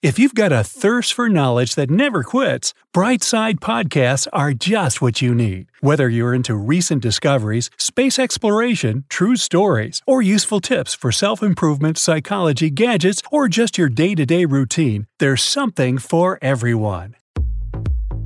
If you've got a thirst for knowledge that never quits, Brightside Podcasts are just what you need. Whether you're into recent discoveries, space exploration, true stories, or useful tips for self improvement, psychology, gadgets, or just your day to day routine, there's something for everyone.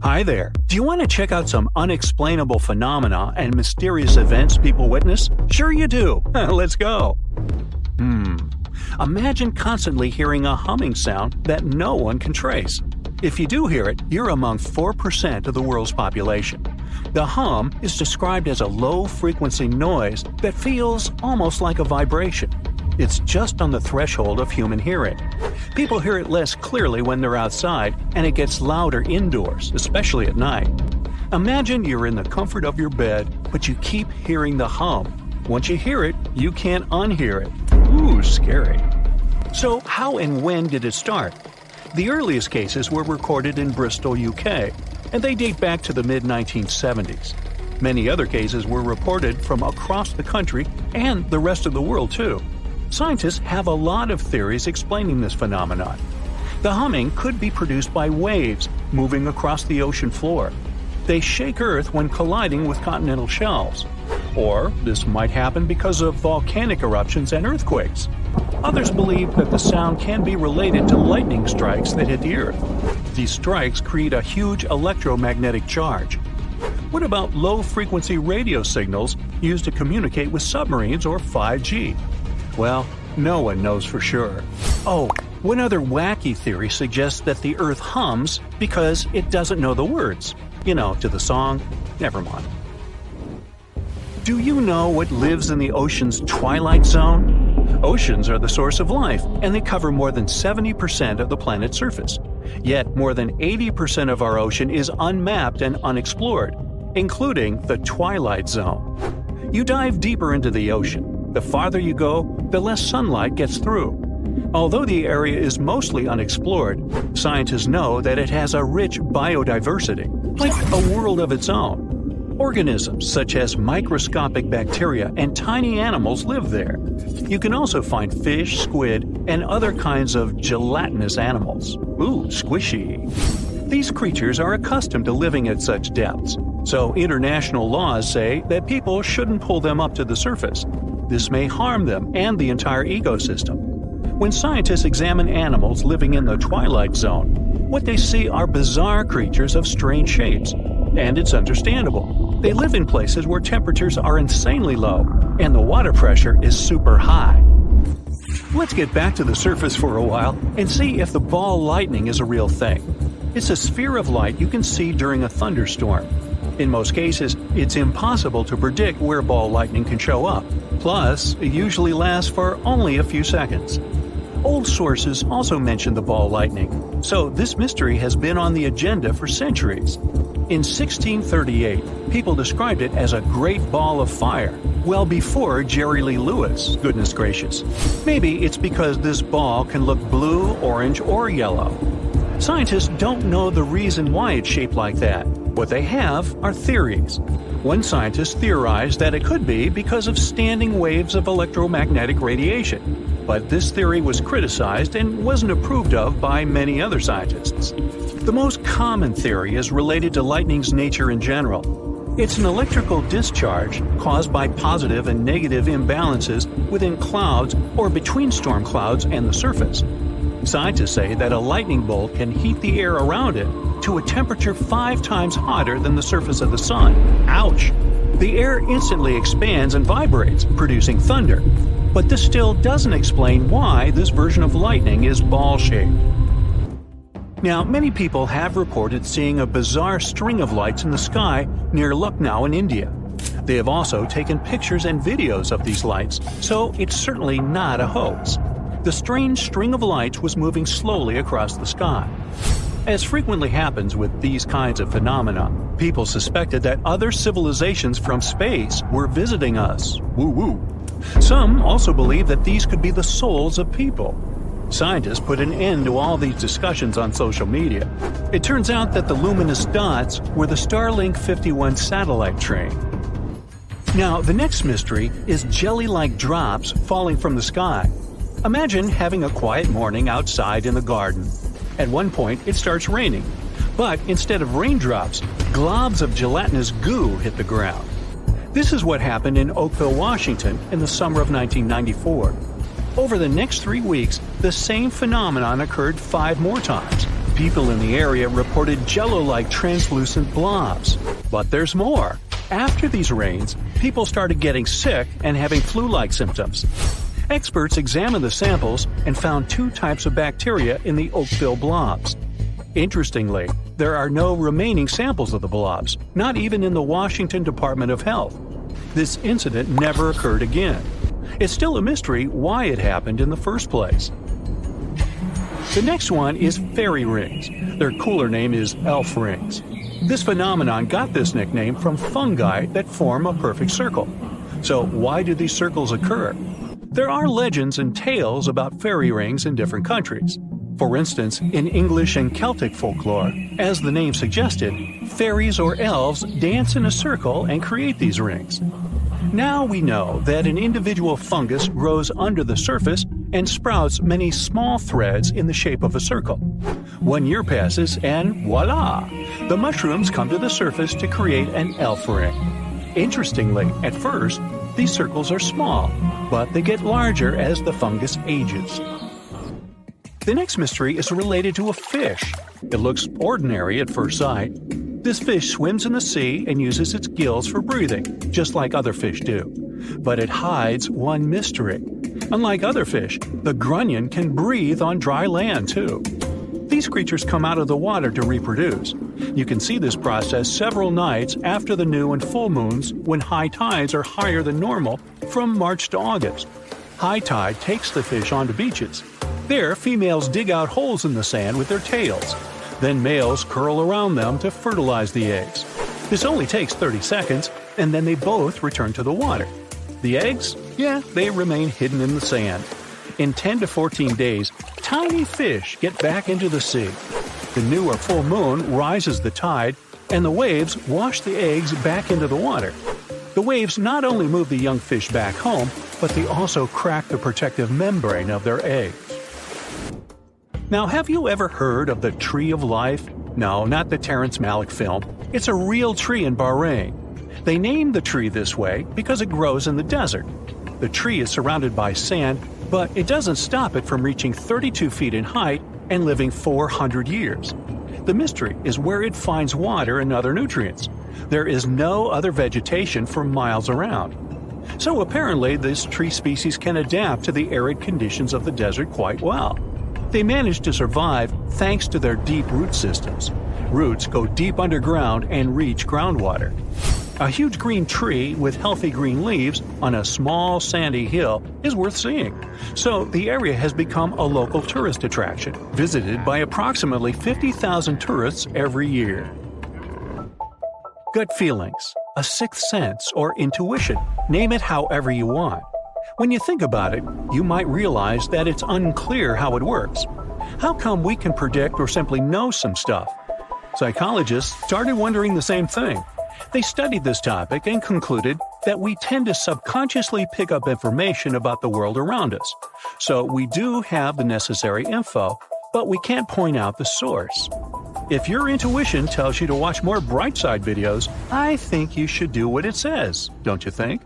Hi there. Do you want to check out some unexplainable phenomena and mysterious events people witness? Sure, you do. Let's go. Hmm. Imagine constantly hearing a humming sound that no one can trace. If you do hear it, you're among 4% of the world's population. The hum is described as a low frequency noise that feels almost like a vibration. It's just on the threshold of human hearing. People hear it less clearly when they're outside, and it gets louder indoors, especially at night. Imagine you're in the comfort of your bed, but you keep hearing the hum. Once you hear it, you can't unhear it. Ooh, scary. So, how and when did it start? The earliest cases were recorded in Bristol, UK, and they date back to the mid 1970s. Many other cases were reported from across the country and the rest of the world, too. Scientists have a lot of theories explaining this phenomenon. The humming could be produced by waves moving across the ocean floor. They shake Earth when colliding with continental shelves. Or this might happen because of volcanic eruptions and earthquakes. Others believe that the sound can be related to lightning strikes that hit the Earth. These strikes create a huge electromagnetic charge. What about low frequency radio signals used to communicate with submarines or 5G? Well, no one knows for sure. Oh, one other wacky theory suggests that the Earth hums because it doesn't know the words. You know, to the song. Never mind. Do you know what lives in the ocean's twilight zone? Oceans are the source of life, and they cover more than 70% of the planet's surface. Yet, more than 80% of our ocean is unmapped and unexplored, including the twilight zone. You dive deeper into the ocean. The farther you go, the less sunlight gets through. Although the area is mostly unexplored, scientists know that it has a rich biodiversity, like a world of its own. Organisms such as microscopic bacteria and tiny animals live there. You can also find fish, squid, and other kinds of gelatinous animals. Ooh, squishy. These creatures are accustomed to living at such depths, so international laws say that people shouldn't pull them up to the surface. This may harm them and the entire ecosystem. When scientists examine animals living in the twilight zone, what they see are bizarre creatures of strange shapes, and it's understandable. They live in places where temperatures are insanely low and the water pressure is super high. Let's get back to the surface for a while and see if the ball lightning is a real thing. It's a sphere of light you can see during a thunderstorm. In most cases, it's impossible to predict where ball lightning can show up. Plus, it usually lasts for only a few seconds. Old sources also mention the ball lightning, so this mystery has been on the agenda for centuries. In 1638, people described it as a great ball of fire, well before Jerry Lee Lewis, goodness gracious. Maybe it's because this ball can look blue, orange, or yellow. Scientists don't know the reason why it's shaped like that. What they have are theories. One scientist theorized that it could be because of standing waves of electromagnetic radiation but this theory was criticized and wasn't approved of by many other scientists. The most common theory is related to lightning's nature in general. It's an electrical discharge caused by positive and negative imbalances within clouds or between storm clouds and the surface. Scientists say that a lightning bolt can heat the air around it to a temperature five times hotter than the surface of the sun. Ouch! The air instantly expands and vibrates, producing thunder. But this still doesn't explain why this version of lightning is ball shaped. Now, many people have reported seeing a bizarre string of lights in the sky near Lucknow in India. They have also taken pictures and videos of these lights, so it's certainly not a hoax. the strange string of lights was moving slowly across the sky. As frequently happens with these kinds of phenomena, people suspected that other civilizations from space were visiting us. Woo woo. Some also believe that these could be the souls of people. Scientists put an end to all these discussions on social media. It turns out that the luminous dots were the Starlink 51 satellite train. Now, the next mystery is jelly like drops falling from the sky. Imagine having a quiet morning outside in the garden. At one point, it starts raining. But instead of raindrops, globs of gelatinous goo hit the ground. This is what happened in Oakville, Washington in the summer of 1994. Over the next three weeks, the same phenomenon occurred five more times. People in the area reported jello like translucent blobs. But there's more. After these rains, people started getting sick and having flu like symptoms. Experts examined the samples and found two types of bacteria in the Oakville blobs. Interestingly, there are no remaining samples of the blobs, not even in the Washington Department of Health. This incident never occurred again. It's still a mystery why it happened in the first place. The next one is fairy rings. Their cooler name is elf rings. This phenomenon got this nickname from fungi that form a perfect circle. So, why do these circles occur? There are legends and tales about fairy rings in different countries. For instance, in English and Celtic folklore, as the name suggested, fairies or elves dance in a circle and create these rings. Now we know that an individual fungus grows under the surface and sprouts many small threads in the shape of a circle. One year passes and voila! The mushrooms come to the surface to create an elf ring. Interestingly, at first, these circles are small, but they get larger as the fungus ages. The next mystery is related to a fish. It looks ordinary at first sight. This fish swims in the sea and uses its gills for breathing, just like other fish do. But it hides one mystery. Unlike other fish, the grunion can breathe on dry land too. These creatures come out of the water to reproduce. You can see this process several nights after the new and full moons when high tides are higher than normal from March to August. High tide takes the fish onto beaches. There, females dig out holes in the sand with their tails. Then males curl around them to fertilize the eggs. This only takes 30 seconds, and then they both return to the water. The eggs? Yeah, they remain hidden in the sand. In 10 to 14 days, tiny fish get back into the sea. The new or full moon rises the tide, and the waves wash the eggs back into the water. The waves not only move the young fish back home, but they also crack the protective membrane of their eggs. Now, have you ever heard of the Tree of Life? No, not the Terrence Malick film. It's a real tree in Bahrain. They named the tree this way because it grows in the desert. The tree is surrounded by sand but it doesn't stop it from reaching 32 feet in height and living 400 years. The mystery is where it finds water and other nutrients. There is no other vegetation for miles around. So apparently, this tree species can adapt to the arid conditions of the desert quite well. They manage to survive thanks to their deep root systems. Roots go deep underground and reach groundwater. A huge green tree with healthy green leaves on a small sandy hill is worth seeing. So the area has become a local tourist attraction, visited by approximately 50,000 tourists every year. Gut feelings, a sixth sense, or intuition, name it however you want. When you think about it, you might realize that it's unclear how it works. How come we can predict or simply know some stuff? Psychologists started wondering the same thing. They studied this topic and concluded that we tend to subconsciously pick up information about the world around us. So we do have the necessary info, but we can't point out the source. If your intuition tells you to watch more Brightside videos, I think you should do what it says, don't you think?